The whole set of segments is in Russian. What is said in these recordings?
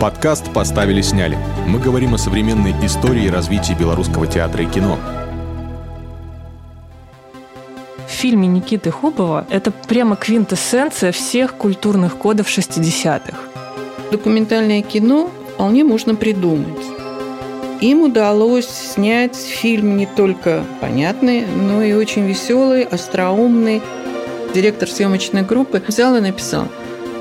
Подкаст «Поставили, сняли». Мы говорим о современной истории и развитии белорусского театра и кино. В фильме Никиты Хубова это прямо квинтэссенция всех культурных кодов 60-х. Документальное кино вполне можно придумать. Им удалось снять фильм не только понятный, но и очень веселый, остроумный. Директор съемочной группы взял и написал –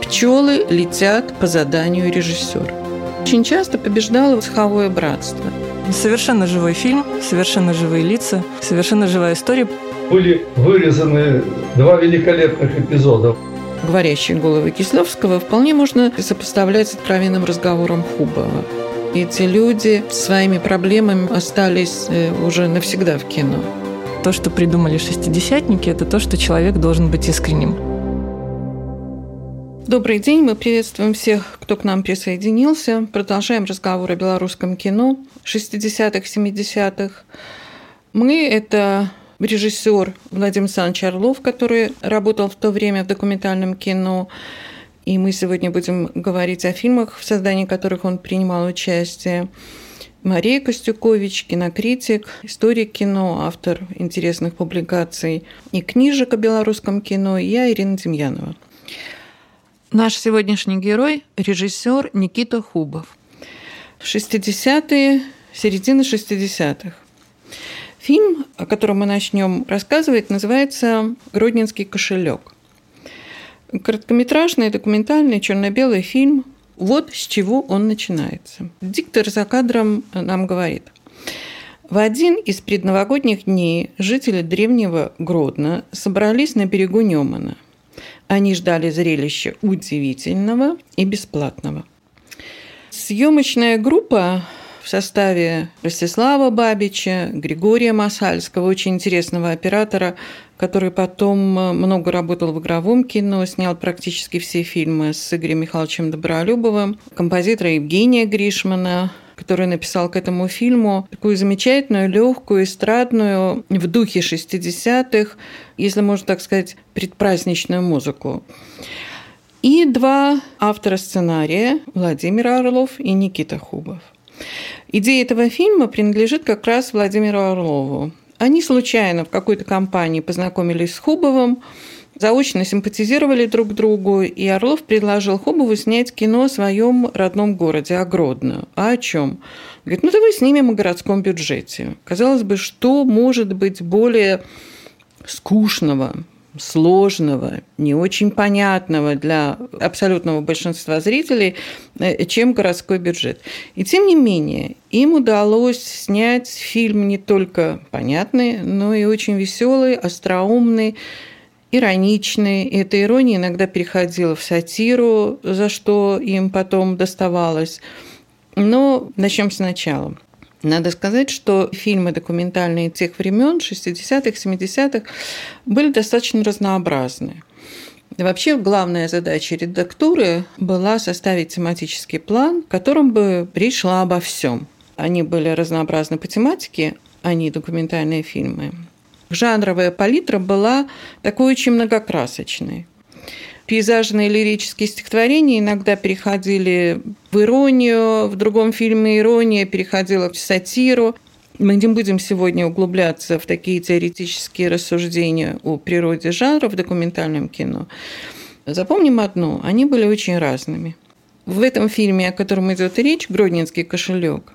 Пчелы летят по заданию режиссера. Очень часто побеждало цеховое братство. Совершенно живой фильм, совершенно живые лица, совершенно живая история. Были вырезаны два великолепных эпизода. Говорящие головы Кисловского вполне можно сопоставлять с откровенным разговором Хубова. Эти люди своими проблемами остались э, уже навсегда в кино. То, что придумали шестидесятники, это то, что человек должен быть искренним. Добрый день, мы приветствуем всех, кто к нам присоединился. Продолжаем разговор о белорусском кино 60-х, 70-х. Мы – это режиссер Владимир Александрович Орлов, который работал в то время в документальном кино. И мы сегодня будем говорить о фильмах, в создании которых он принимал участие. Мария Костюкович, кинокритик, историк кино, автор интересных публикаций и книжек о белорусском кино, и я, Ирина Демьянова. Наш сегодняшний герой – режиссер Никита Хубов. 60-е, середина 60-х. Фильм, о котором мы начнем рассказывать, называется «Гродненский кошелек». Короткометражный, документальный, черно-белый фильм. Вот с чего он начинается. Диктор за кадром нам говорит. В один из предновогодних дней жители древнего Гродно собрались на берегу Немана – они ждали зрелища удивительного и бесплатного. Съемочная группа в составе Ростислава Бабича, Григория Масальского, очень интересного оператора, который потом много работал в игровом кино, снял практически все фильмы с Игорем Михайловичем Добролюбовым, композитора Евгения Гришмана, который написал к этому фильму такую замечательную, легкую, эстрадную, в духе 60-х, если можно так сказать, предпраздничную музыку. И два автора сценария – Владимир Орлов и Никита Хубов. Идея этого фильма принадлежит как раз Владимиру Орлову. Они случайно в какой-то компании познакомились с Хубовым, заочно симпатизировали друг другу, и Орлов предложил Хубову снять кино о своем родном городе, о Гродно. А о чем? Говорит, ну давай снимем о городском бюджете. Казалось бы, что может быть более скучного, сложного, не очень понятного для абсолютного большинства зрителей, э, чем городской бюджет. И тем не менее, им удалось снять фильм не только понятный, но и очень веселый, остроумный, ироничный. И эта ирония иногда переходила в сатиру, за что им потом доставалось. Но начнем сначала. Надо сказать, что фильмы документальные тех времен, 60-х, 70-х, были достаточно разнообразны. Вообще главная задача редактуры была составить тематический план, в котором бы речь шла обо всем. Они были разнообразны по тематике, они документальные фильмы жанровая палитра была такой очень многокрасочной. Пейзажные лирические стихотворения иногда переходили в иронию, в другом фильме ирония переходила в сатиру. Мы не будем сегодня углубляться в такие теоретические рассуждения о природе жанра в документальном кино. Запомним одно, они были очень разными. В этом фильме, о котором идет речь, «Гродненский кошелек»,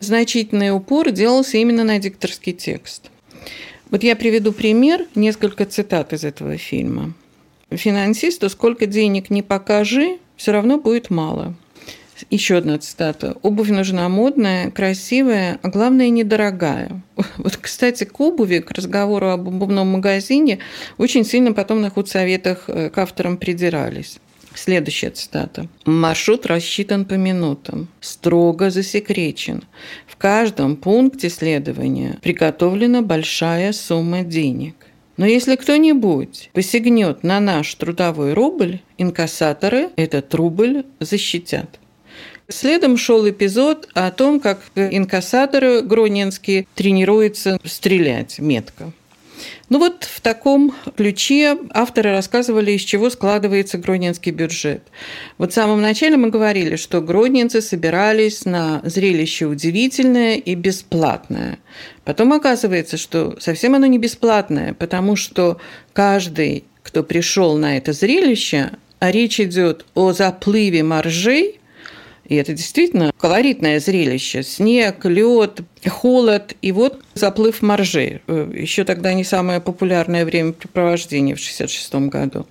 значительный упор делался именно на дикторский текст – вот я приведу пример, несколько цитат из этого фильма. Финансисту сколько денег не покажи, все равно будет мало. Еще одна цитата. Обувь нужна модная, красивая, а главное недорогая. Вот, кстати, к обуви, к разговору об обувном магазине, очень сильно потом на худсоветах э, к авторам придирались. Следующая цитата. Маршрут рассчитан по минутам, строго засекречен. В каждом пункте следования приготовлена большая сумма денег. Но если кто-нибудь посягнет на наш трудовой рубль, инкассаторы этот рубль защитят. Следом шел эпизод о том, как инкассаторы гроненские тренируются стрелять метко. Ну вот в таком ключе авторы рассказывали, из чего складывается гродненский бюджет. Вот в самом начале мы говорили, что гродненцы собирались на зрелище удивительное и бесплатное. Потом оказывается, что совсем оно не бесплатное, потому что каждый, кто пришел на это зрелище, а речь идет о заплыве моржей, и это действительно колоритное зрелище. Снег, лед, холод и вот заплыв моржей. Э, Еще тогда не самое популярное времяпрепровождение в 1966 году.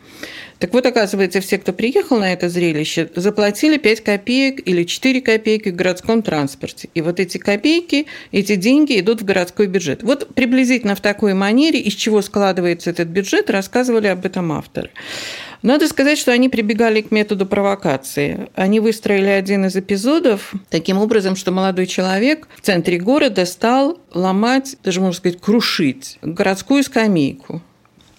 Так вот, оказывается, все, кто приехал на это зрелище, заплатили 5 копеек или 4 копейки в городском транспорте. И вот эти копейки, эти деньги идут в городской бюджет. Вот приблизительно в такой манере, из чего складывается этот бюджет, рассказывали об этом авторы. Надо сказать, что они прибегали к методу провокации. Они выстроили один из эпизодов таким образом, что молодой человек в центре города стал ломать, даже можно сказать, крушить городскую скамейку.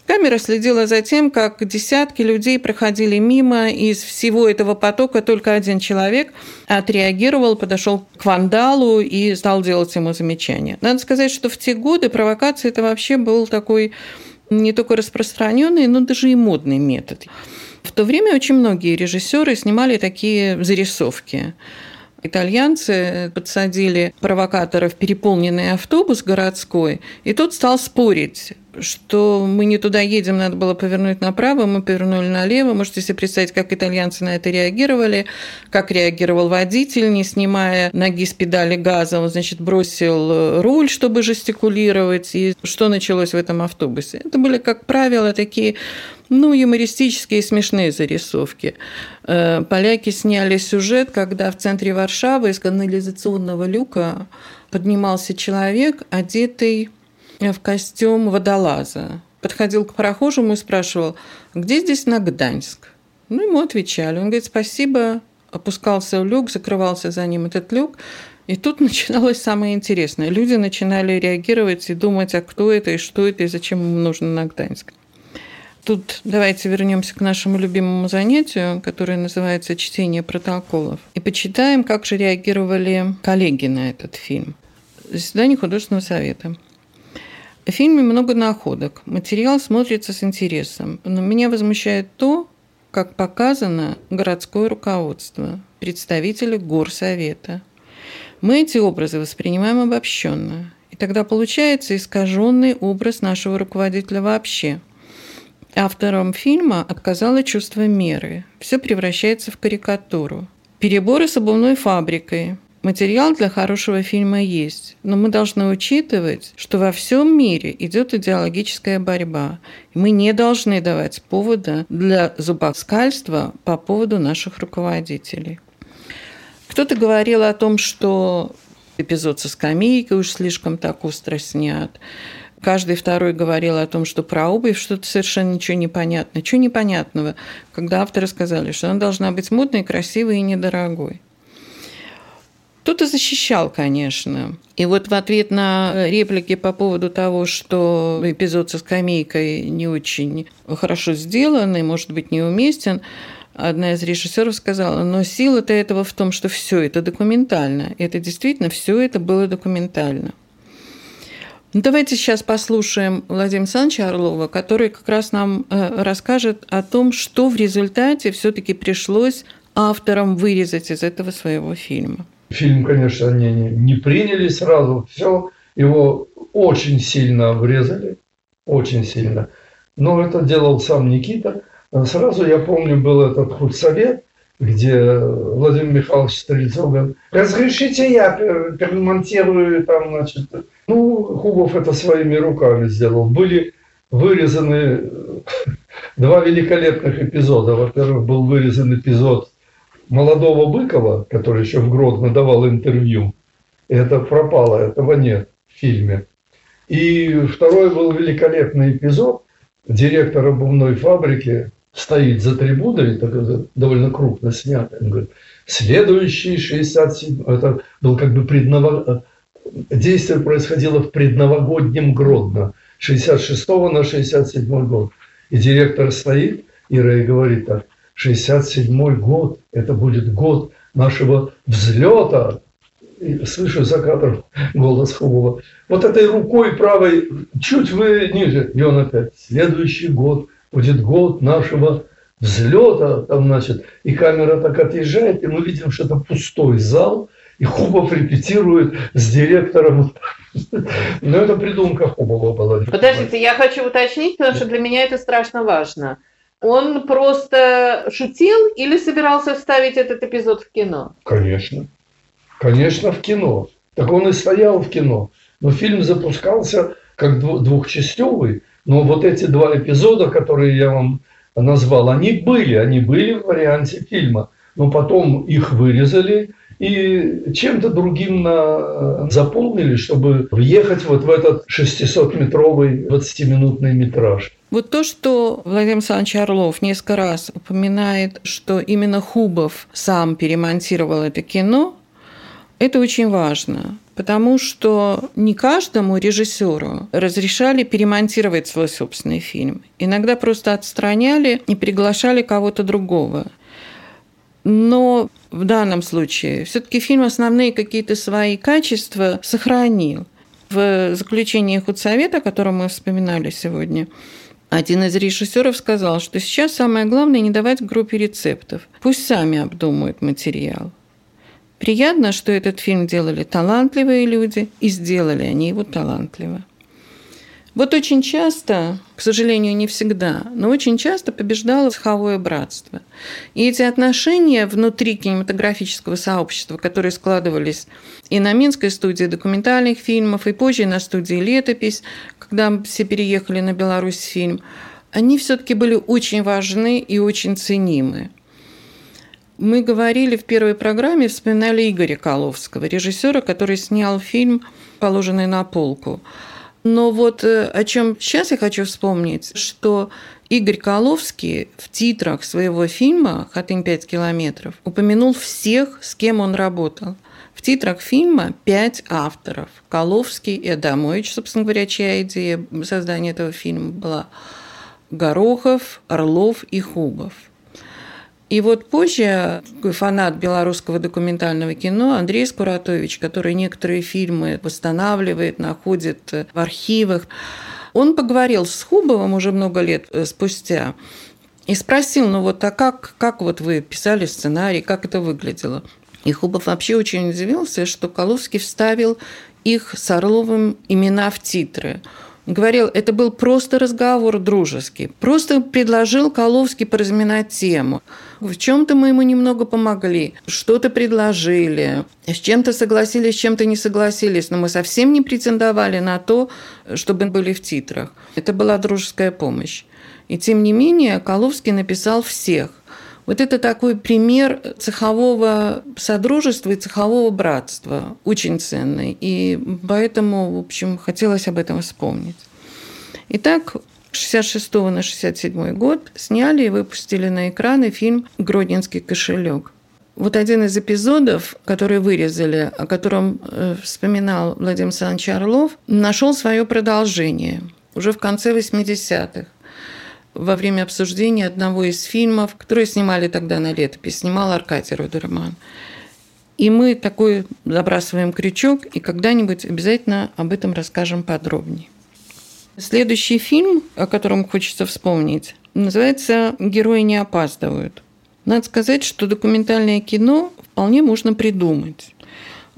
Камера следила за тем, как десятки людей проходили мимо, из всего этого потока только один человек отреагировал, подошел к вандалу и стал делать ему замечания. Надо сказать, что в те годы провокация это вообще был такой не только распространенный, но даже и модный метод. В то время очень многие режиссеры снимали такие зарисовки. Итальянцы подсадили провокатора в переполненный автобус городской, и тот стал спорить что мы не туда едем, надо было повернуть направо, мы повернули налево. Можете себе представить, как итальянцы на это реагировали, как реагировал водитель, не снимая ноги с педали газа, он, значит, бросил руль, чтобы жестикулировать, и что началось в этом автобусе. Это были, как правило, такие ну, юмористические и смешные зарисовки. Э, поляки сняли сюжет, когда в центре Варшавы из канализационного люка поднимался человек, одетый в костюм водолаза. Подходил к прохожему и спрашивал, где здесь на Гданьск? Ну, ему отвечали. Он говорит, спасибо, опускался в люк, закрывался за ним этот люк, и тут начиналось самое интересное. Люди начинали реагировать и думать, а кто это, и что это, и зачем ему нужно на Гданьск. Тут давайте вернемся к нашему любимому занятию, которое называется «Чтение протоколов», и почитаем, как же реагировали коллеги на этот фильм. Заседание художественного совета – в фильме много находок. Материал смотрится с интересом. Но меня возмущает то, как показано городское руководство, представители горсовета. Мы эти образы воспринимаем обобщенно. И тогда получается искаженный образ нашего руководителя вообще. Автором фильма отказало чувство меры. Все превращается в карикатуру. Переборы с обувной фабрикой, Материал для хорошего фильма есть, но мы должны учитывать, что во всем мире идет идеологическая борьба. И мы не должны давать повода для зубоскальства по поводу наших руководителей. Кто-то говорил о том, что эпизод со скамейкой уж слишком так остро снят. Каждый второй говорил о том, что про обувь что-то совершенно ничего не понятно. Чего непонятного, когда авторы сказали, что она должна быть модной, красивой и недорогой. Кто-то защищал, конечно. И вот в ответ на реплики по поводу того, что эпизод со скамейкой не очень хорошо сделан и, может быть, неуместен, одна из режиссеров сказала, но сила-то этого в том, что все это документально. Это действительно все это было документально. Ну, давайте сейчас послушаем Владимира Александровича Орлова, который как раз нам э, расскажет о том, что в результате все-таки пришлось авторам вырезать из этого своего фильма. Фильм, конечно, они не приняли сразу, все, его очень сильно обрезали, очень сильно. Но это делал сам Никита. Сразу, я помню, был этот худсовет, где Владимир Михайлович Стрельцов говорит, разрешите я перемонтирую там, значит, ну, Хубов это своими руками сделал. Были вырезаны два великолепных эпизода. Во-первых, был вырезан эпизод молодого Быкова, который еще в Гродно давал интервью, это пропало, этого нет в фильме. И второй был великолепный эпизод. Директор обувной фабрики стоит за трибуной, это довольно крупно снято. Он говорит, следующий 67 это был как бы предново... Действие происходило в предновогоднем Гродно, 66 на 67 год. И директор стоит, и Рэй говорит так – 67 год, это будет год нашего взлета. и слышу за кадром голос Хубова. Вот этой рукой правой чуть вы ниже. И он опять, следующий год будет год нашего взлета, там, значит, и камера так отъезжает, и мы видим, что это пустой зал, и Хубов репетирует с директором. Но это придумка Хубова была. Подождите, я хочу уточнить, потому что для меня это страшно важно. Он просто шутил или собирался вставить этот эпизод в кино? Конечно. Конечно, в кино. Так он и стоял в кино. Но фильм запускался как двухчастевый. Но вот эти два эпизода, которые я вам назвал, они были, они были в варианте фильма. Но потом их вырезали и чем-то другим на... заполнили, чтобы въехать вот в этот 600-метровый 20-минутный метраж. Вот то, что Владимир Александрович Орлов несколько раз упоминает, что именно Хубов сам перемонтировал это кино, это очень важно, потому что не каждому режиссеру разрешали перемонтировать свой собственный фильм. Иногда просто отстраняли и приглашали кого-то другого. Но в данном случае все-таки фильм основные какие-то свои качества сохранил. В заключении худсовета, о котором мы вспоминали сегодня, один из режиссеров сказал, что сейчас самое главное не давать группе рецептов. Пусть сами обдумают материал. Приятно, что этот фильм делали талантливые люди, и сделали они его талантливо. Вот очень часто, к сожалению, не всегда, но очень часто побеждало цеховое братство. И эти отношения внутри кинематографического сообщества, которые складывались и на Минской студии документальных фильмов, и позже на студии «Летопись», когда все переехали на Беларусь фильм, они все-таки были очень важны и очень ценимы. Мы говорили в первой программе, вспоминали Игоря Коловского, режиссера, который снял фильм «Положенный на полку». Но вот э, о чем сейчас я хочу вспомнить, что Игорь Коловский в титрах своего фильма «Хатынь 5 километров» упомянул всех, с кем он работал. В титрах фильма пять авторов. Коловский и Адамович, собственно говоря, чья идея создания этого фильма была. Горохов, Орлов и Хубов. И вот позже такой фанат белорусского документального кино Андрей Скуратович, который некоторые фильмы восстанавливает, находит в архивах, он поговорил с Хубовым уже много лет э, спустя и спросил, ну вот, а как, как вот вы писали сценарий, как это выглядело? И Хубов вообще очень удивился, что Коловский вставил их с Орловым имена в титры говорил, это был просто разговор дружеский. Просто предложил Коловский поразминать тему. В чем-то мы ему немного помогли, что-то предложили, с чем-то согласились, с чем-то не согласились, но мы совсем не претендовали на то, чтобы были в титрах. Это была дружеская помощь. И тем не менее Коловский написал всех. Вот это такой пример цехового содружества и цехового братства, очень ценный. И поэтому, в общем, хотелось об этом вспомнить. Итак, 66 на 67 год сняли и выпустили на экраны фильм «Гродненский кошелек». Вот один из эпизодов, который вырезали, о котором э, вспоминал Владимир Александрович Орлов, нашел свое продолжение уже в конце 80-х во время обсуждения одного из фильмов, которые снимали тогда на летопись, снимал Аркадий Рудерман. И мы такой забрасываем крючок, и когда-нибудь обязательно об этом расскажем подробнее. Следующий фильм, о котором хочется вспомнить, называется «Герои не опаздывают». Надо сказать, что документальное кино вполне можно придумать.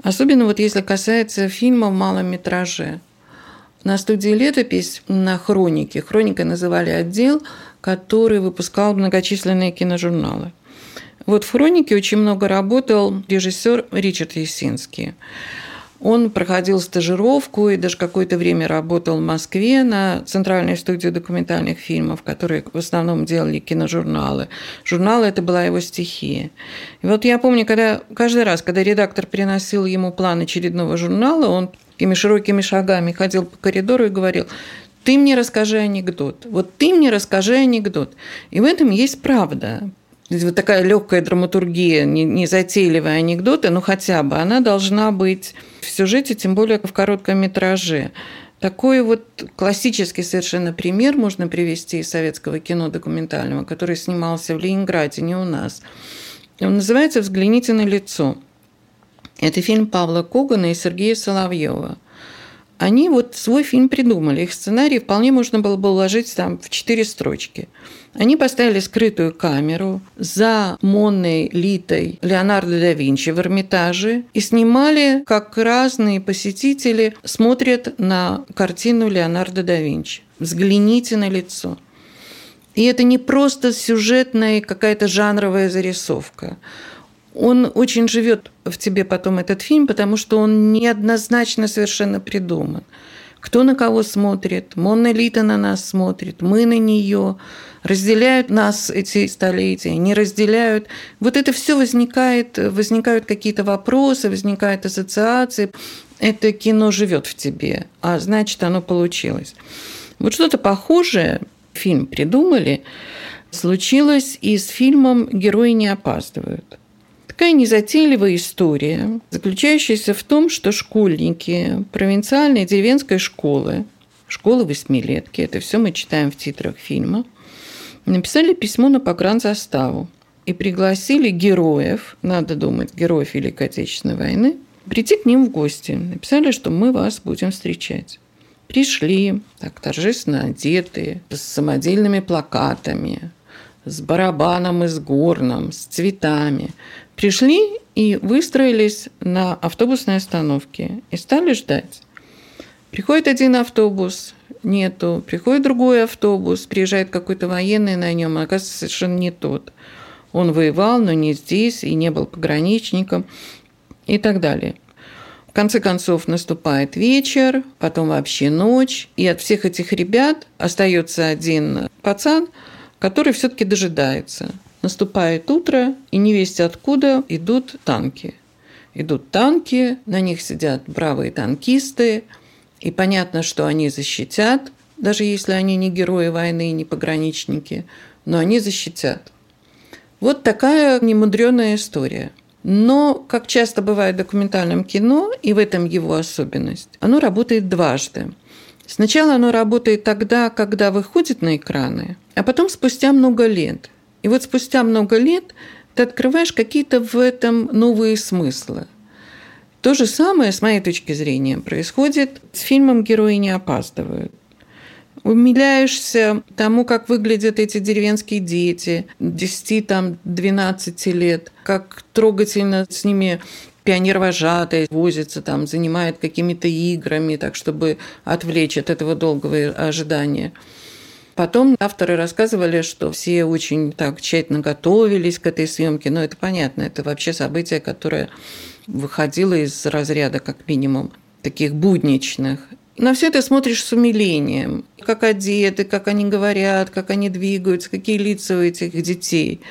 Особенно вот если касается фильма в малом метраже – на студии «Летопись» на «Хронике». «Хроника» называли отдел, который выпускал многочисленные киножурналы. Вот в «Хронике» очень много работал режиссер Ричард Есинский. Он проходил стажировку и даже какое-то время работал в Москве на Центральной студии документальных фильмов, которые в основном делали киножурналы. Журналы – это была его стихия. И вот я помню, когда каждый раз, когда редактор приносил ему план очередного журнала, он такими широкими шагами ходил по коридору и говорил, ты мне расскажи анекдот. Вот ты мне расскажи анекдот. И в этом есть правда. Вот такая легкая драматургия, не затейливые анекдоты, но хотя бы она должна быть в сюжете, тем более в коротком метраже. Такой вот классический совершенно пример можно привести из советского кино документального, который снимался в Ленинграде, не у нас. Он называется «Взгляните на лицо». Это фильм Павла Когана и Сергея Соловьева. Они вот свой фильм придумали. Их сценарий вполне можно было бы уложить там в четыре строчки. Они поставили скрытую камеру за Монной Литой Леонардо да Винчи в Эрмитаже и снимали, как разные посетители смотрят на картину Леонардо да Винчи. Взгляните на лицо. И это не просто сюжетная какая-то жанровая зарисовка. Он очень живет в тебе потом этот фильм, потому что он неоднозначно совершенно придуман. Кто на кого смотрит? Лита на нас смотрит, мы на нее. Разделяют нас эти столетия, не разделяют. Вот это все возникает, возникают какие-то вопросы, возникают ассоциации. Это кино живет в тебе, а значит, оно получилось. Вот что-то похожее фильм придумали, случилось и с фильмом «Герои не опаздывают». Такая незатейливая история, заключающаяся в том, что школьники провинциальной деревенской школы, школы восьмилетки, это все мы читаем в титрах фильма, написали письмо на погранзаставу и пригласили героев, надо думать, героев Великой Отечественной войны, прийти к ним в гости. Написали, что мы вас будем встречать. Пришли, так торжественно одетые, с самодельными плакатами, с барабаном и с горном, с цветами. Пришли и выстроились на автобусной остановке и стали ждать. Приходит один автобус, нету. Приходит другой автобус, приезжает какой-то военный на нем, а оказывается совершенно не тот. Он воевал, но не здесь и не был пограничником и так далее. В конце концов наступает вечер, потом вообще ночь, и от всех этих ребят остается один пацан, который все-таки дожидается. Наступает утро, и не весть откуда идут танки. Идут танки, на них сидят бравые танкисты, и понятно, что они защитят, даже если они не герои войны, не пограничники, но они защитят. Вот такая немудреная история. Но, как часто бывает в документальном кино, и в этом его особенность, оно работает дважды. Сначала оно работает тогда, когда выходит на экраны, а потом спустя много лет – и вот спустя много лет ты открываешь какие-то в этом новые смыслы. То же самое, с моей точки зрения, происходит с фильмом «Герои не опаздывают». Умиляешься тому, как выглядят эти деревенские дети 10-12 лет, как трогательно с ними пионер-вожатый возится, там, занимает какими-то играми, так, чтобы отвлечь от этого долгого ожидания. Потом авторы рассказывали, что все очень так тщательно готовились к этой съемке. Но это понятно, это вообще событие, которое выходило из разряда, как минимум, таких будничных. На все это смотришь с умилением. Как одеты, как они говорят, как они двигаются, какие лица у этих детей.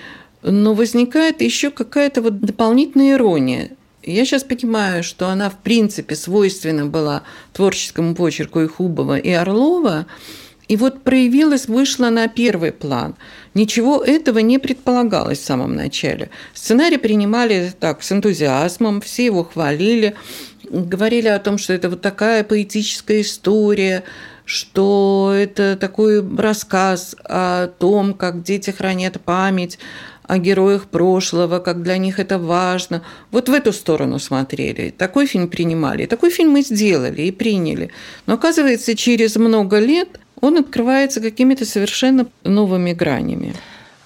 Но возникает еще какая-то вот дополнительная ирония. Я сейчас понимаю, что она в принципе свойственна была творческому почерку и Хубова, и Орлова, и вот проявилась, вышла на первый план. Ничего этого не предполагалось в самом начале. Сценарий принимали так с энтузиазмом, все его хвалили, говорили о том, что это вот такая поэтическая история, что это такой рассказ о том, как дети хранят память о героях прошлого, как для них это важно. Вот в эту сторону смотрели. Такой фильм принимали. Такой фильм мы сделали и приняли. Но оказывается, через много лет он открывается какими-то совершенно новыми гранями.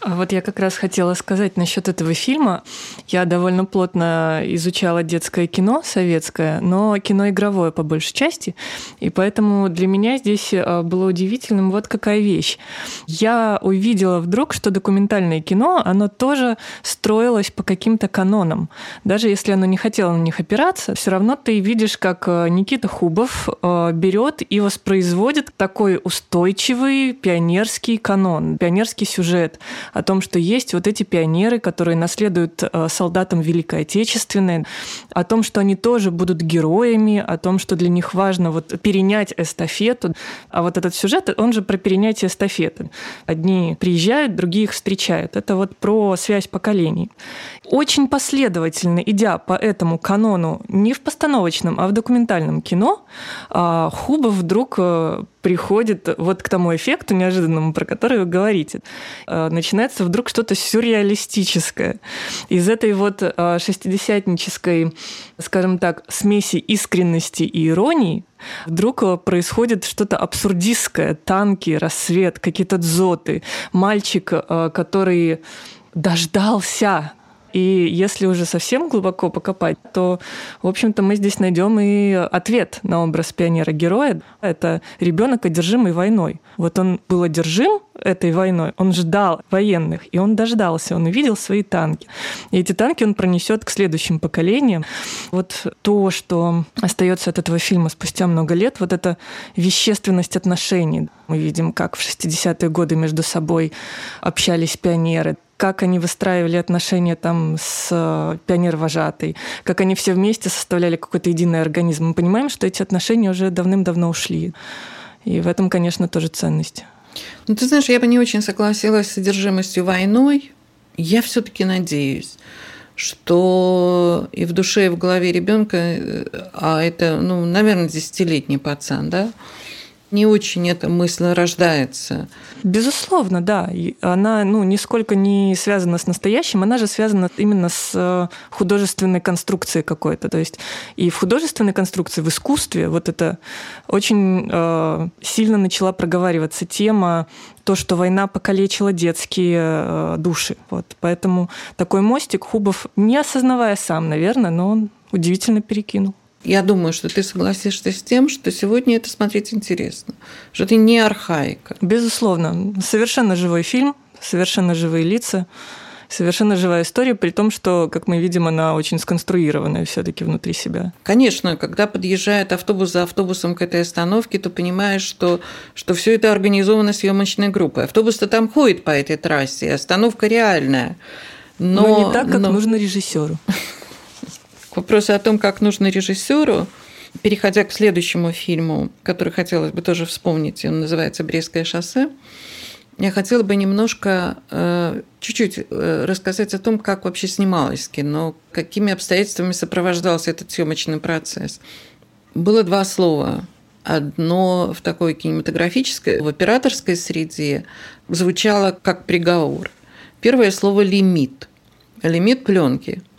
Вот я как раз хотела сказать насчет этого фильма. Я довольно плотно изучала детское кино советское, но кино игровое по большей части. И поэтому для меня здесь а, было удивительным вот какая вещь. Я увидела вдруг, что документальное кино, оно тоже строилось по каким-то канонам. Даже если оно не хотело на них опираться, все равно ты видишь, как а, Никита Хубов а, берет и воспроизводит такой устойчивый пионерский канон, пионерский сюжет о том, что есть вот эти пионеры, которые наследуют э, солдатам Великой Отечественной, о том, что они тоже будут героями, о том, что для них важно вот перенять эстафету. А вот этот сюжет, он же про перенятие эстафеты. Одни приезжают, другие их встречают. Это вот про связь поколений. Очень последовательно, идя по этому канону не в постановочном, а в документальном кино, а, Хубов вдруг э, приходит вот к тому эффекту неожиданному, про который вы говорите. Э, начинается вдруг что-то сюрреалистическое. Из этой вот э, шестидесятнической, скажем так, смеси искренности и иронии вдруг э, происходит что-то абсурдистское. Танки, рассвет, какие-то дзоты. Мальчик, который дождался и если уже совсем глубоко покопать, то, в общем-то, мы здесь найдем и ответ на образ пионера-героя. Это ребенок, одержимый войной. Вот он был одержим этой войной, он ждал военных, и он дождался, он увидел свои танки. И эти танки он пронесет к следующим поколениям. Вот то, что остается от этого фильма спустя много лет, вот эта вещественность отношений. Мы видим, как в 60-е годы между собой общались пионеры, как они выстраивали отношения там с э, пионер-вожатой, как они все вместе составляли какой-то единый организм. Мы понимаем, что эти отношения уже давным-давно ушли. И в этом, конечно, тоже ценность. Ну, ты знаешь, я бы не очень согласилась с содержимостью войной. Я все-таки надеюсь, что и в душе, и в голове ребенка, э, а это, ну, наверное, десятилетний пацан, да, не очень эта мысль рождается. Безусловно, да. Она ну, нисколько не связана с настоящим, она же связана именно с э, художественной конструкцией какой-то. То есть и в художественной конструкции, в искусстве вот это очень э, сильно начала проговариваться тема то, что война покалечила детские э, души. Вот. Поэтому такой мостик Хубов, не осознавая сам, наверное, но он удивительно перекинул. Я думаю, что ты согласишься с тем, что сегодня это смотреть интересно, что это не архаика. Безусловно. Совершенно живой фильм, совершенно живые лица, совершенно живая история, при том, что, как мы видим, она очень сконструированная все-таки внутри себя. Конечно, когда подъезжает автобус за автобусом к этой остановке, то понимаешь, что, что все это организовано съемочной группой. Автобус-то там ходит по этой трассе, остановка реальная. Но, но не так, как но... нужно режиссеру. К вопросу о том, как нужно режиссеру, переходя к следующему фильму, который хотелось бы тоже вспомнить, он называется «Брестское шоссе», я хотела бы немножко, э, чуть-чуть э, рассказать о том, как вообще снималось кино, какими обстоятельствами сопровождался этот съемочный процесс. Было два слова. Одно в такой кинематографической, в операторской среде звучало как приговор. Первое слово «лимит». Лимит пленки –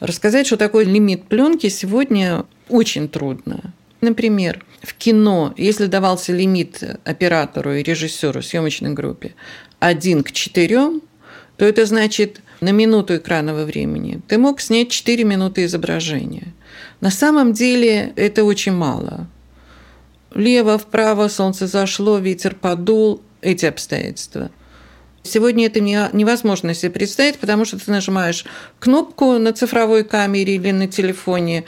Рассказать, что такое лимит пленки, сегодня очень трудно. Например, в кино, если давался лимит оператору и режиссеру съемочной группе один к четырем, то это значит на минуту экранного времени ты мог снять 4 минуты изображения. На самом деле это очень мало. Лево, вправо, солнце зашло, ветер подул, эти обстоятельства. Сегодня это невозможно себе представить, потому что ты нажимаешь кнопку на цифровой камере или на телефоне,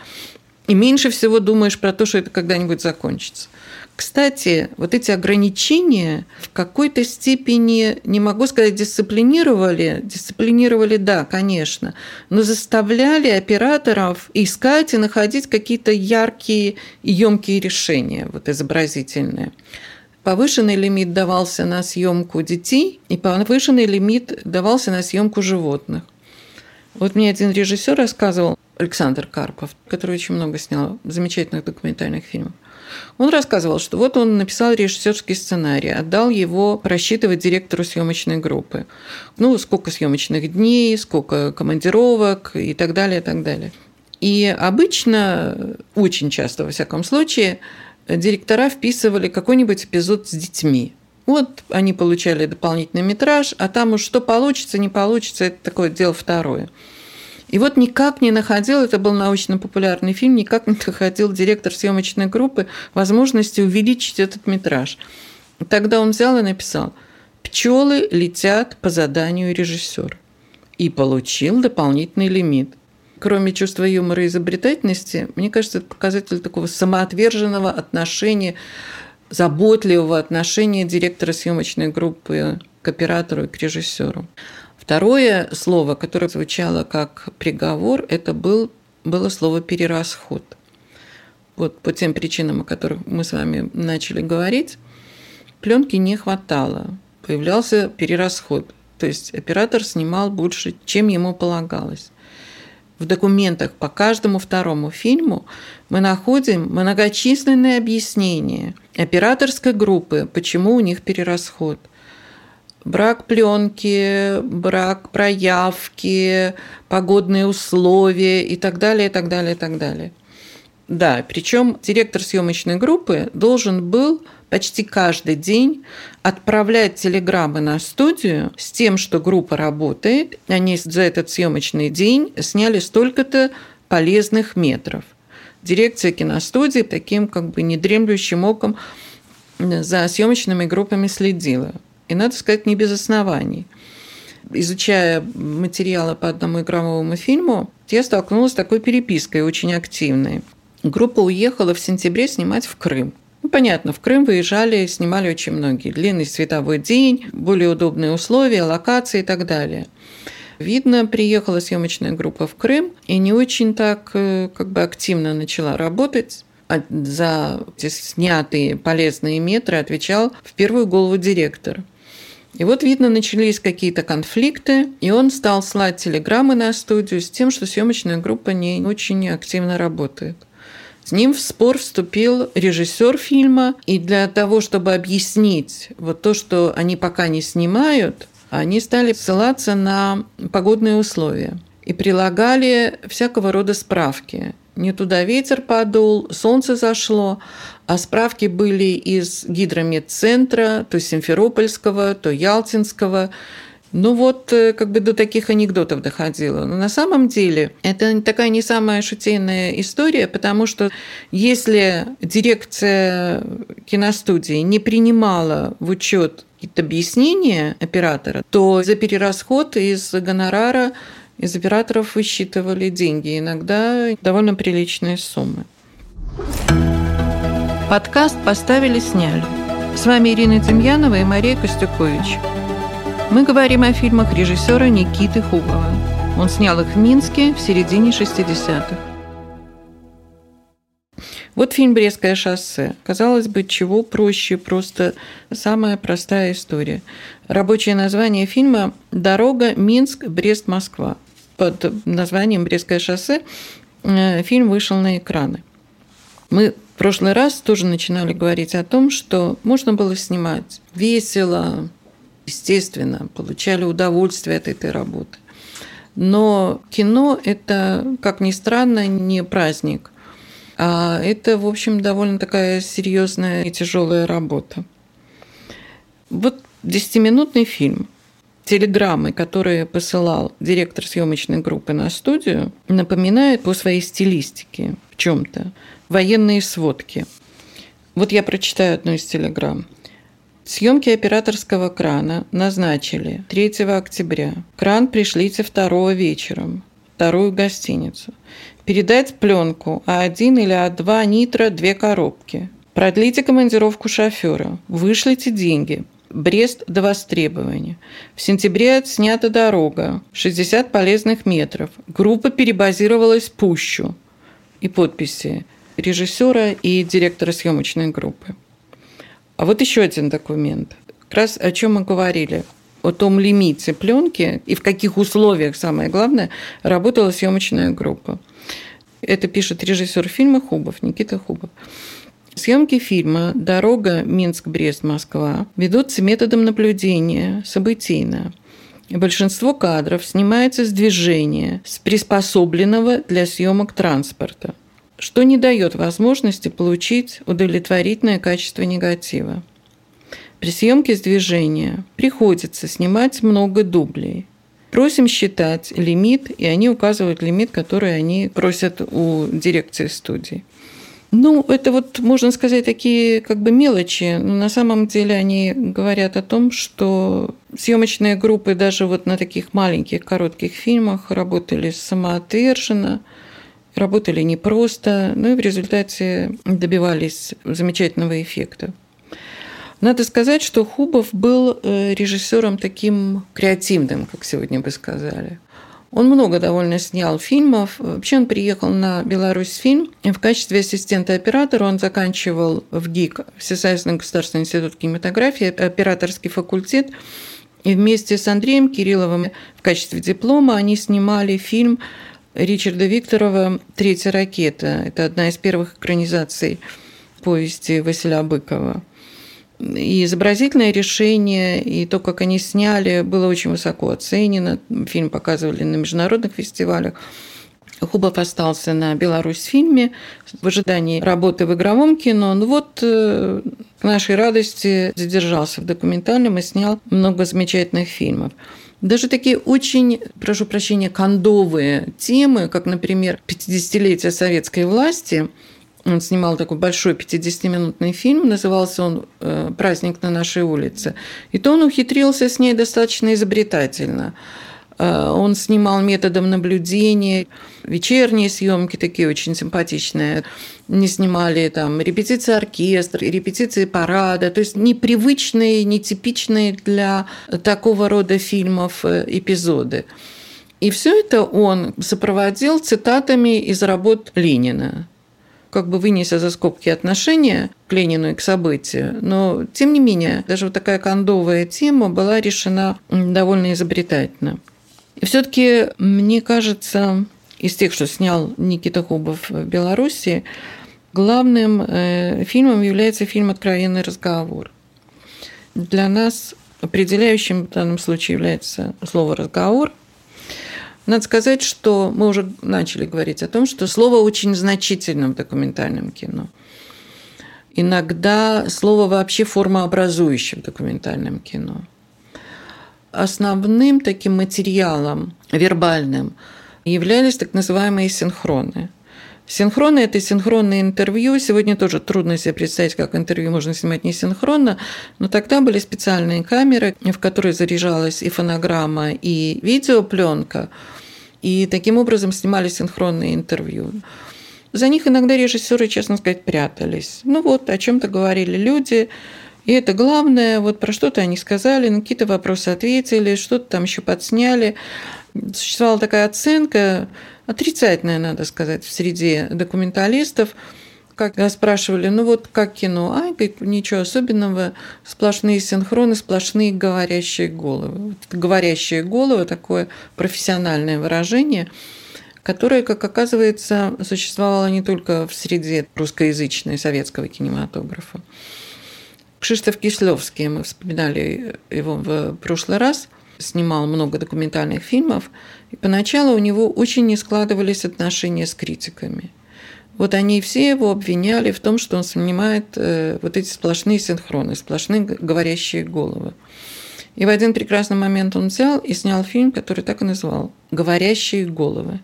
и меньше всего думаешь про то, что это когда-нибудь закончится. Кстати, вот эти ограничения в какой-то степени, не могу сказать, дисциплинировали. Дисциплинировали, да, конечно, но заставляли операторов искать и находить какие-то яркие и емкие решения, вот изобразительные. Повышенный лимит давался на съемку детей, и повышенный лимит давался на съемку животных. Вот мне один режиссер рассказывал, Александр Карпов, который очень много снял замечательных документальных фильмов. Он рассказывал, что вот он написал режиссерский сценарий, отдал его просчитывать директору съемочной группы. Ну, сколько съемочных дней, сколько командировок и так далее, и так далее. И обычно, очень часто, во всяком случае, директора вписывали какой-нибудь эпизод с детьми. Вот они получали дополнительный метраж, а там уж что получится, не получится, это такое дело второе. И вот никак не находил, это был научно-популярный фильм, никак не находил директор съемочной группы возможности увеличить этот метраж. Тогда он взял и написал «Пчелы летят по заданию режиссера» и получил дополнительный лимит кроме чувства юмора и изобретательности, мне кажется, это показатель такого самоотверженного отношения, заботливого отношения директора съемочной группы к оператору и к режиссеру. Второе слово, которое звучало как приговор, это был, было слово «перерасход». Вот по тем причинам, о которых мы с вами начали говорить, пленки не хватало, появлялся перерасход. То есть оператор снимал больше, чем ему полагалось. В документах по каждому второму фильму мы находим многочисленные объяснения операторской группы, почему у них перерасход. Брак пленки, брак проявки, погодные условия и так далее, и так далее, и так далее. Да, причем директор съемочной группы должен был почти каждый день отправлять телеграммы на студию с тем, что группа работает. Они за этот съемочный день сняли столько-то полезных метров. Дирекция киностудии таким как бы недремлющим оком за съемочными группами следила. И, надо сказать, не без оснований. Изучая материалы по одному игровому фильму, я столкнулась с такой перепиской очень активной. Группа уехала в сентябре снимать в Крым. Ну, понятно, в Крым выезжали, снимали очень многие. Длинный световой день, более удобные условия, локации и так далее. Видно, приехала съемочная группа в Крым и не очень так э, как бы активно начала работать. А за эти снятые полезные метры отвечал в первую голову директор. И вот, видно, начались какие-то конфликты, и он стал слать телеграммы на студию с тем, что съемочная группа не очень активно работает. С ним в спор вступил режиссер фильма, и для того, чтобы объяснить вот то, что они пока не снимают, они стали ссылаться на погодные условия и прилагали всякого рода справки. Не туда ветер подул, солнце зашло, а справки были из гидрометцентра, то Симферопольского, то Ялтинского, ну вот, э, как бы до таких анекдотов доходило. Но на самом деле это такая не самая шутейная история, потому что если дирекция киностудии не принимала в учет какие-то объяснения оператора, то за перерасход из гонорара из операторов высчитывали деньги, иногда довольно приличные суммы. Подкаст поставили, сняли. С вами Ирина Демьянова и Мария Костюкович. Мы говорим о фильмах режиссера Никиты Хубова. Он снял их в Минске в середине 60-х. Вот фильм «Брестское шоссе». Казалось бы, чего проще, просто самая простая история. Рабочее название фильма «Дорога Минск-Брест-Москва». Под названием «Брестское шоссе» э, фильм вышел на экраны. Мы в прошлый раз тоже начинали говорить о том, что можно было снимать весело, естественно, получали удовольствие от этой работы. Но кино – это, как ни странно, не праздник. А это, в общем, довольно такая серьезная и тяжелая работа. Вот десятиминутный фильм. Телеграммы, которые посылал директор съемочной группы на студию, напоминают по своей стилистике в чем-то военные сводки. Вот я прочитаю одну из телеграмм. Съемки операторского крана назначили 3 октября. Кран пришлите 2 вечером. Вторую гостиницу. Передать пленку А1 или А2 нитро две коробки. Продлите командировку шофера. Вышлите деньги. Брест до востребования. В сентябре отснята дорога. 60 полезных метров. Группа перебазировалась в Пущу. И подписи режиссера и директора съемочной группы. А вот еще один документ. Как раз о чем мы говорили о том лимите пленки и в каких условиях, самое главное, работала съемочная группа. Это пишет режиссер фильма Хубов, Никита Хубов. Съемки фильма «Дорога Минск-Брест-Москва» ведутся методом наблюдения, событийно. большинство кадров снимается с движения, с приспособленного для съемок транспорта что не дает возможности получить удовлетворительное качество негатива. При съемке с движения приходится снимать много дублей. Просим считать лимит, и они указывают лимит, который они просят у дирекции студии. Ну, это вот, можно сказать, такие как бы мелочи, но на самом деле они говорят о том, что съемочные группы даже вот на таких маленьких коротких фильмах работали самоотверженно, работали непросто, ну и в результате добивались замечательного эффекта. Надо сказать, что Хубов был э, режиссером таким креативным, как сегодня бы сказали. Он много довольно снял фильмов. Вообще он приехал на Беларусь фильм. В качестве ассистента оператора он заканчивал в ГИК, Всесоюзный государственный институт кинематографии, операторский факультет. И вместе с Андреем Кирилловым в качестве диплома они снимали фильм Ричарда Викторова «Третья ракета». Это одна из первых экранизаций повести Василия Быкова. И изобразительное решение, и то, как они сняли, было очень высоко оценено. Фильм показывали на международных фестивалях. Хубов остался на Беларусь фильме в ожидании работы в игровом кино. Ну вот, э, к нашей радости, задержался в документальном и снял много замечательных фильмов. Даже такие очень, прошу прощения, кондовые темы, как, например, 50-летие советской власти – он снимал такой большой 50-минутный фильм, назывался он э, «Праздник на нашей улице». И то он ухитрился с ней достаточно изобретательно. Э, он снимал методом наблюдения, вечерние съемки такие очень симпатичные. Не снимали там репетиции оркестра, репетиции парада, то есть непривычные, нетипичные для такого рода фильмов э, эпизоды. И все это он сопроводил цитатами из работ Ленина как бы вынеся за скобки отношения к Ленину и к событию, но тем не менее, даже вот такая кондовая тема была решена довольно изобретательно. Все-таки, мне кажется, из тех, что снял Никита Хубов в Беларуси, главным э, фильмом является фильм «Откровенный разговор». Для нас определяющим в данном случае является слово «разговор», надо сказать, что мы уже начали говорить о том, что слово очень значительно в документальном кино. Иногда слово вообще формообразующее в документальном кино. Основным таким материалом вербальным являлись так называемые синхроны. Синхроны – это синхронные интервью. Сегодня тоже трудно себе представить, как интервью можно снимать не синхронно, но тогда были специальные камеры, в которые заряжалась и фонограмма, и видеопленка – и таким образом снимали синхронные интервью. За них иногда режиссеры, честно сказать, прятались. Ну вот, о чем-то говорили люди, и это главное, вот про что-то они сказали, на какие-то вопросы ответили, что-то там еще подсняли. Существовала такая оценка, отрицательная, надо сказать, в среде документалистов – как спрашивали, ну вот как кино? А, ничего особенного, сплошные синхроны, сплошные говорящие головы. Вот говорящие головы – такое профессиональное выражение, которое, как оказывается, существовало не только в среде русскоязычной советского кинематографа. Кшиштоф Кислевский, мы вспоминали его в прошлый раз, снимал много документальных фильмов, и поначалу у него очень не складывались отношения с критиками – вот они все его обвиняли в том, что он снимает э, вот эти сплошные синхроны, сплошные говорящие головы. И в один прекрасный момент он взял и снял фильм, который так и назвал «Говорящие головы».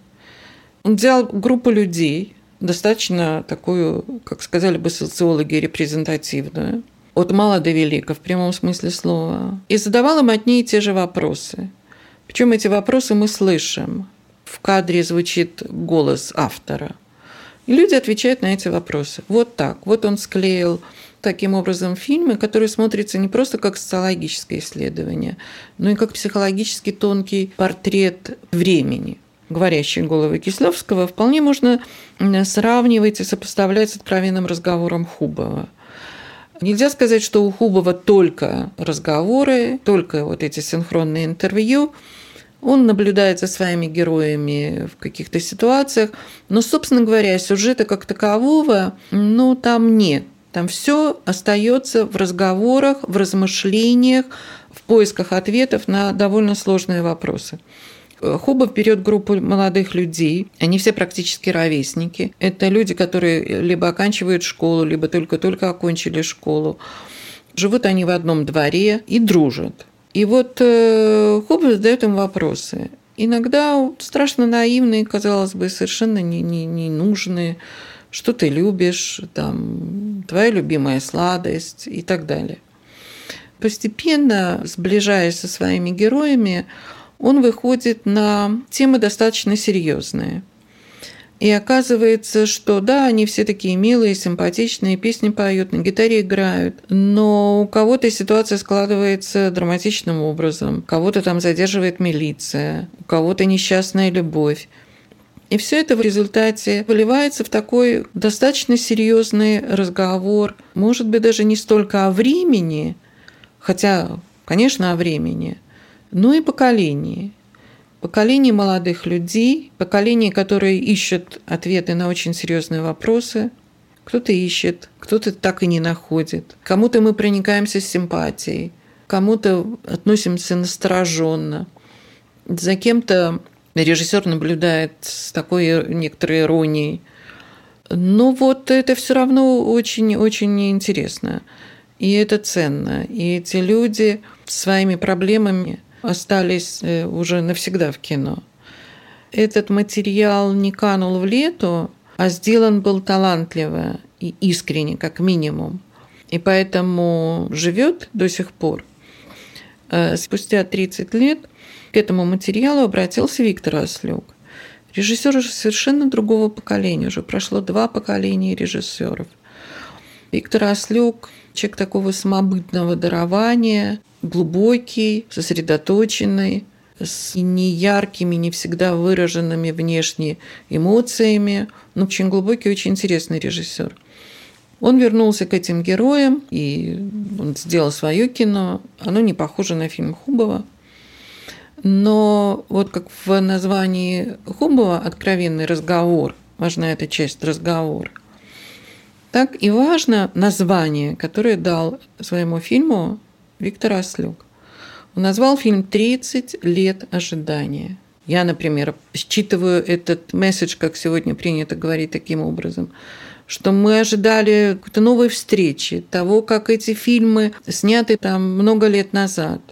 Он взял группу людей, достаточно такую, как сказали бы социологи, репрезентативную, от мала до велика, в прямом смысле слова, и задавал им одни и те же вопросы. Причем эти вопросы мы слышим. В кадре звучит голос автора – и люди отвечают на эти вопросы. Вот так. Вот он склеил таким образом фильмы, которые смотрятся не просто как социологическое исследование, но и как психологически тонкий портрет времени. Говорящие головы Кислевского вполне можно сравнивать и сопоставлять с откровенным разговором Хубова. Нельзя сказать, что у Хубова только разговоры, только вот эти синхронные интервью – он наблюдает за своими героями в каких-то ситуациях, но, собственно говоря, сюжета как такового, ну, там нет. Там все остается в разговорах, в размышлениях, в поисках ответов на довольно сложные вопросы. Хубов берет группу молодых людей, они все практически ровесники. Это люди, которые либо оканчивают школу, либо только-только окончили школу. Живут они в одном дворе и дружат. И вот э, Хоббс задает им вопросы. Иногда страшно наивные, казалось бы, совершенно не, не, не нужные. Что ты любишь, там, твоя любимая сладость и так далее. Постепенно, сближаясь со своими героями, он выходит на темы достаточно серьезные – и оказывается, что да, они все такие милые, симпатичные, песни поют, на гитаре играют, но у кого-то ситуация складывается драматичным образом, кого-то там задерживает милиция, у кого-то несчастная любовь. И все это в результате выливается в такой достаточно серьезный разговор, может быть, даже не столько о времени, хотя, конечно, о времени, но и поколении. поколение молодых людей, поколение, которое ищет ответы на очень серьезные вопросы. Кто-то ищет, кто-то так и не находит. Кому-то мы проникаемся с симпатией, кому-то относимся настороженно. За кем-то режиссер наблюдает с такой некоторой иронией. Но вот это все равно очень-очень интересно. И это ценно. И эти люди своими проблемами остались э, уже навсегда в кино. Этот материал не канул в лету, а сделан был талантливо и искренне, как минимум. И поэтому живет до сих пор. Э, спустя 30 лет к этому материалу обратился Виктор Ослюк. Режиссер уже совершенно другого поколения, уже прошло два поколения режиссеров. Виктор Ослюк – человек такого самобытного дарования, глубокий, сосредоточенный, с неяркими, не всегда выраженными внешне эмоциями, но очень глубокий, очень интересный режиссер. Он вернулся к этим героям, и он сделал свое кино. Оно не похоже на фильм Хубова. Но вот как в названии Хубова «Откровенный разговор», важна эта часть разговора, так и важно название, которое дал своему фильму Виктор Ослюк. Он назвал фильм «30 лет ожидания». Я, например, считываю этот месседж, как сегодня принято говорить таким образом, что мы ожидали какой-то новой встречи, того, как эти фильмы, сняты там много лет назад,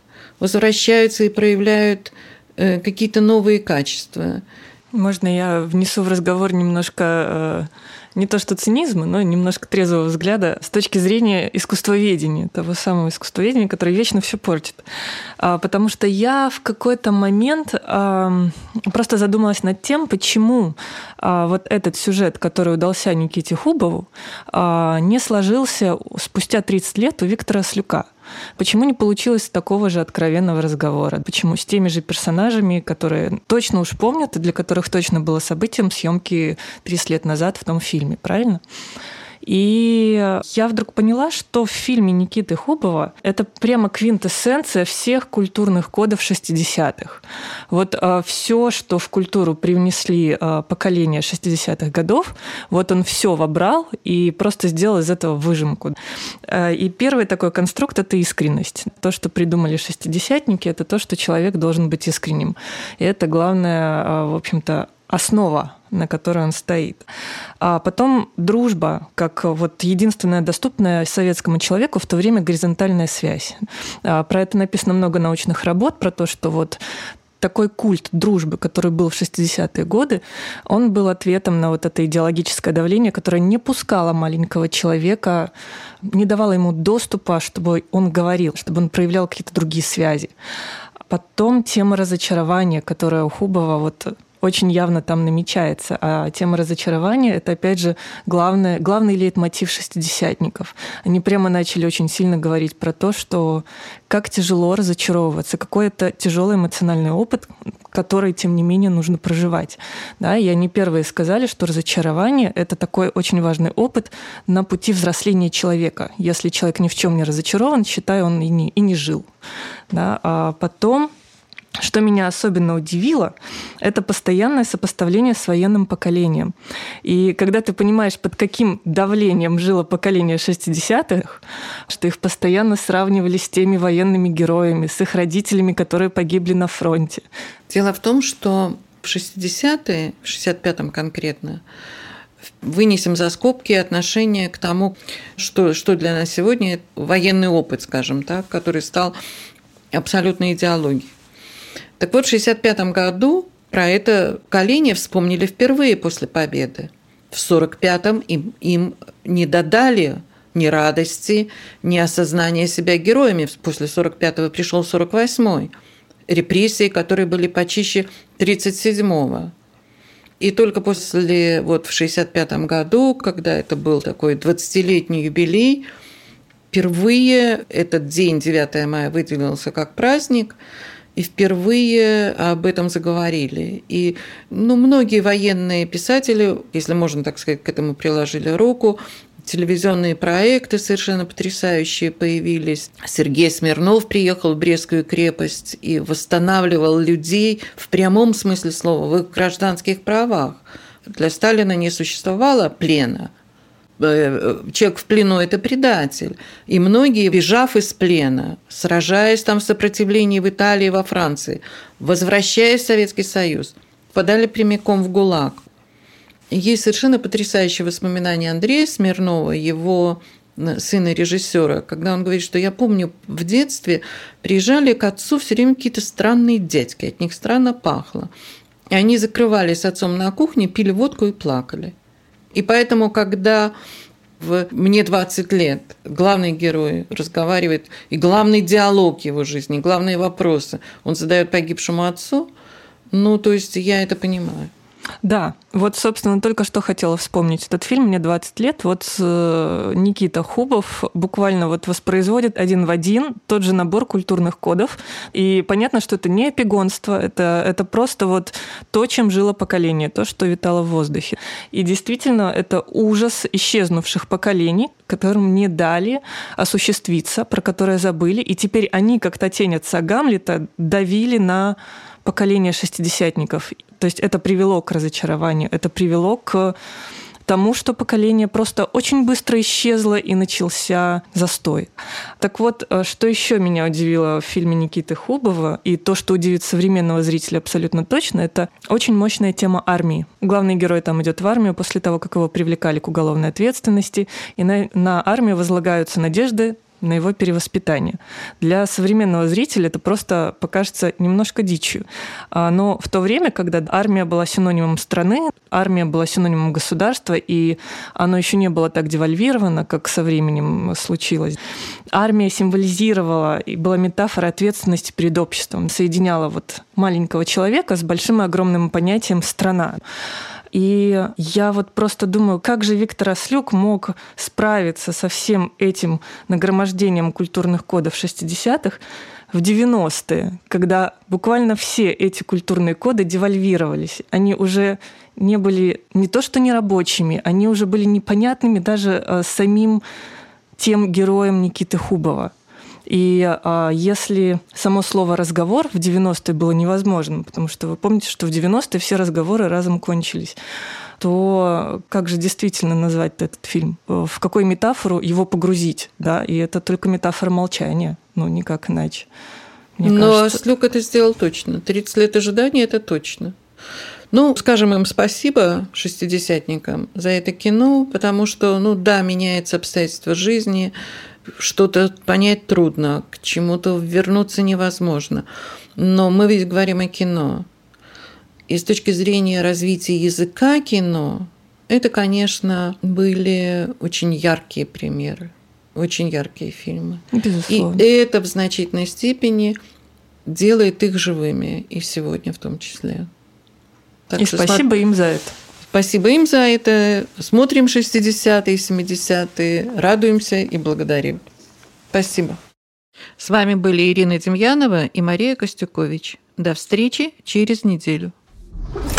возвращаются и проявляют э, какие-то новые качества. Можно я внесу в разговор немножко э, не то что цинизма, но немножко трезвого взгляда с точки зрения искусствоведения, того самого искусствоведения, которое вечно все портит. А, потому что я в какой-то момент просто задумалась над тем, почему а, вот этот сюжет, который удался Никите Хубову, а, не сложился спустя 30 лет у Виктора Слюка. Почему не получилось такого же откровенного разговора? Почему с теми же персонажами, которые точно уж помнят и для которых точно было событием съемки 30 лет назад в том фильме, правильно? И я вдруг поняла, что в фильме Никиты Хубова это прямо квинтэссенция всех культурных кодов 60-х. Вот э, все, что в культуру привнесли э, поколения 60-х годов, вот он все вобрал и просто сделал из этого выжимку. Э, и первый такой конструкт – это искренность. То, что придумали шестидесятники, это то, что человек должен быть искренним. И это главное, в общем-то, основа на которой он стоит. А потом дружба, как вот единственная доступная советскому человеку в то время горизонтальная связь. А, про это написано много научных работ, про то, что вот такой культ дружбы, который был в 60-е годы, он был ответом на вот это идеологическое давление, которое не пускало маленького человека, не давало ему доступа, чтобы он говорил, чтобы он проявлял какие-то другие связи. Потом тема разочарования, которая у Хубова вот очень явно там намечается. А тема разочарования — это, опять же, главное, главный лейтмотив шестидесятников. Они прямо начали очень сильно говорить про то, что как тяжело разочаровываться, какой это тяжелый эмоциональный опыт, который, тем не менее, нужно проживать. Да, и они первые сказали, что разочарование — это такой очень важный опыт на пути взросления человека. Если человек ни в чем не разочарован, считай, он и не, и не жил. Да, а потом что меня особенно удивило, это постоянное сопоставление с военным поколением. И когда ты понимаешь, под каким давлением жило поколение 60-х, что их постоянно сравнивали с теми военными героями, с их родителями, которые погибли на фронте. Дело в том, что в 60-е, в 65-м конкретно, вынесем за скобки отношение к тому, что, что для нас сегодня военный опыт, скажем так, который стал абсолютной идеологией. Так вот, в 1965 году про это поколение вспомнили впервые после победы. В 1945-м им, им не додали ни радости, ни осознания себя героями. После 45-го пришел 48-й. Репрессии, которые были почище 37-го. И только после, вот в 65 году, когда это был такой 20-летний юбилей, впервые этот день, 9 мая, выделился как праздник – и впервые об этом заговорили. И ну, многие военные писатели, если можно так сказать, к этому приложили руку, телевизионные проекты совершенно потрясающие появились. Сергей Смирнов приехал в Брестскую крепость и восстанавливал людей в прямом смысле слова, в их гражданских правах. Для Сталина не существовало плена. Э, человек в плену – это предатель. И многие, бежав из плена, сражаясь там в сопротивлении в Италии во Франции, возвращаясь в Советский Союз, подали прямиком в ГУЛАГ. Есть совершенно потрясающее воспоминание Андрея Смирнова, его сына режиссера, когда он говорит, что я помню в детстве приезжали к отцу все время какие-то странные дядьки, от них странно пахло. И они закрывались с отцом на кухне, пили водку и плакали. И поэтому, когда в «Мне 20 лет» главный герой разговаривает, и главный диалог его жизни, главные вопросы он задает погибшему отцу, ну, то есть я это понимаю. Да, вот, собственно, только что хотела вспомнить этот фильм «Мне 20 лет». Вот э, Никита Хубов буквально вот воспроизводит один в один тот же набор культурных кодов. И понятно, что это не эпигонство, это, это просто вот то, чем жило поколение, то, что витало в воздухе. И действительно, это ужас исчезнувших поколений, которым не дали осуществиться, про которые забыли. И теперь они, как то тень отца Гамлета, давили на поколение шестидесятников. То есть это привело к разочарованию, это привело к тому, что поколение просто очень быстро исчезло и начался застой. Так вот, э, что еще меня удивило в фильме Никиты Хубова, и то, что удивит современного зрителя абсолютно точно, это очень мощная тема армии. Главный герой там идет в армию после того, как его привлекали к уголовной ответственности, и на, на армию возлагаются надежды на его перевоспитание. Для современного зрителя это просто покажется немножко дичью. А, но в то время, когда армия была синонимом страны, армия была синонимом государства, и оно еще не было так девальвировано, как со временем случилось, армия символизировала и была метафора ответственности перед обществом, соединяла вот маленького человека с большим и огромным понятием «страна». И я вот просто думаю, как же Виктор Ослюк мог справиться со всем этим нагромождением культурных кодов 60-х в 90-е, когда буквально все эти культурные коды девальвировались. Они уже не были не то что нерабочими, они уже были непонятными даже э, самим тем героем Никиты Хубова. И а, если само слово «разговор» в 90-е было невозможным, потому что вы помните, что в 90-е все разговоры разом кончились, то как же действительно назвать этот фильм? В какую метафору его погрузить? Да? И это только метафора молчания, ну никак иначе. Мне Но кажется... Слюк это сделал точно. 30 лет ожидания – это точно. Ну, скажем им спасибо, шестидесятникам, за это кино, потому что, ну да, меняется обстоятельства жизни, что-то понять трудно, к чему-то вернуться невозможно. Но мы ведь говорим о кино. И с точки зрения развития языка кино, это, конечно, были очень яркие примеры, очень яркие фильмы. Безусловно. И это в значительной степени делает их живыми, и сегодня в том числе. Так и спасибо смотр... им за это. Спасибо им за это. Смотрим 60-е, 70-е, радуемся и благодарим. Спасибо. С вами были Ирина Демьянова и Мария Костюкович. До встречи через неделю.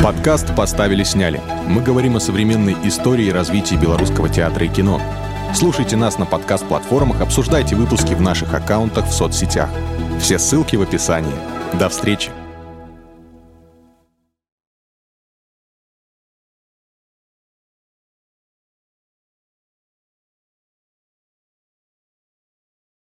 Подкаст «Поставили-сняли». Мы говорим о современной истории и развитии белорусского театра и кино. Слушайте нас на подкаст-платформах, обсуждайте выпуски в наших аккаунтах в соцсетях. Все ссылки в описании. До встречи!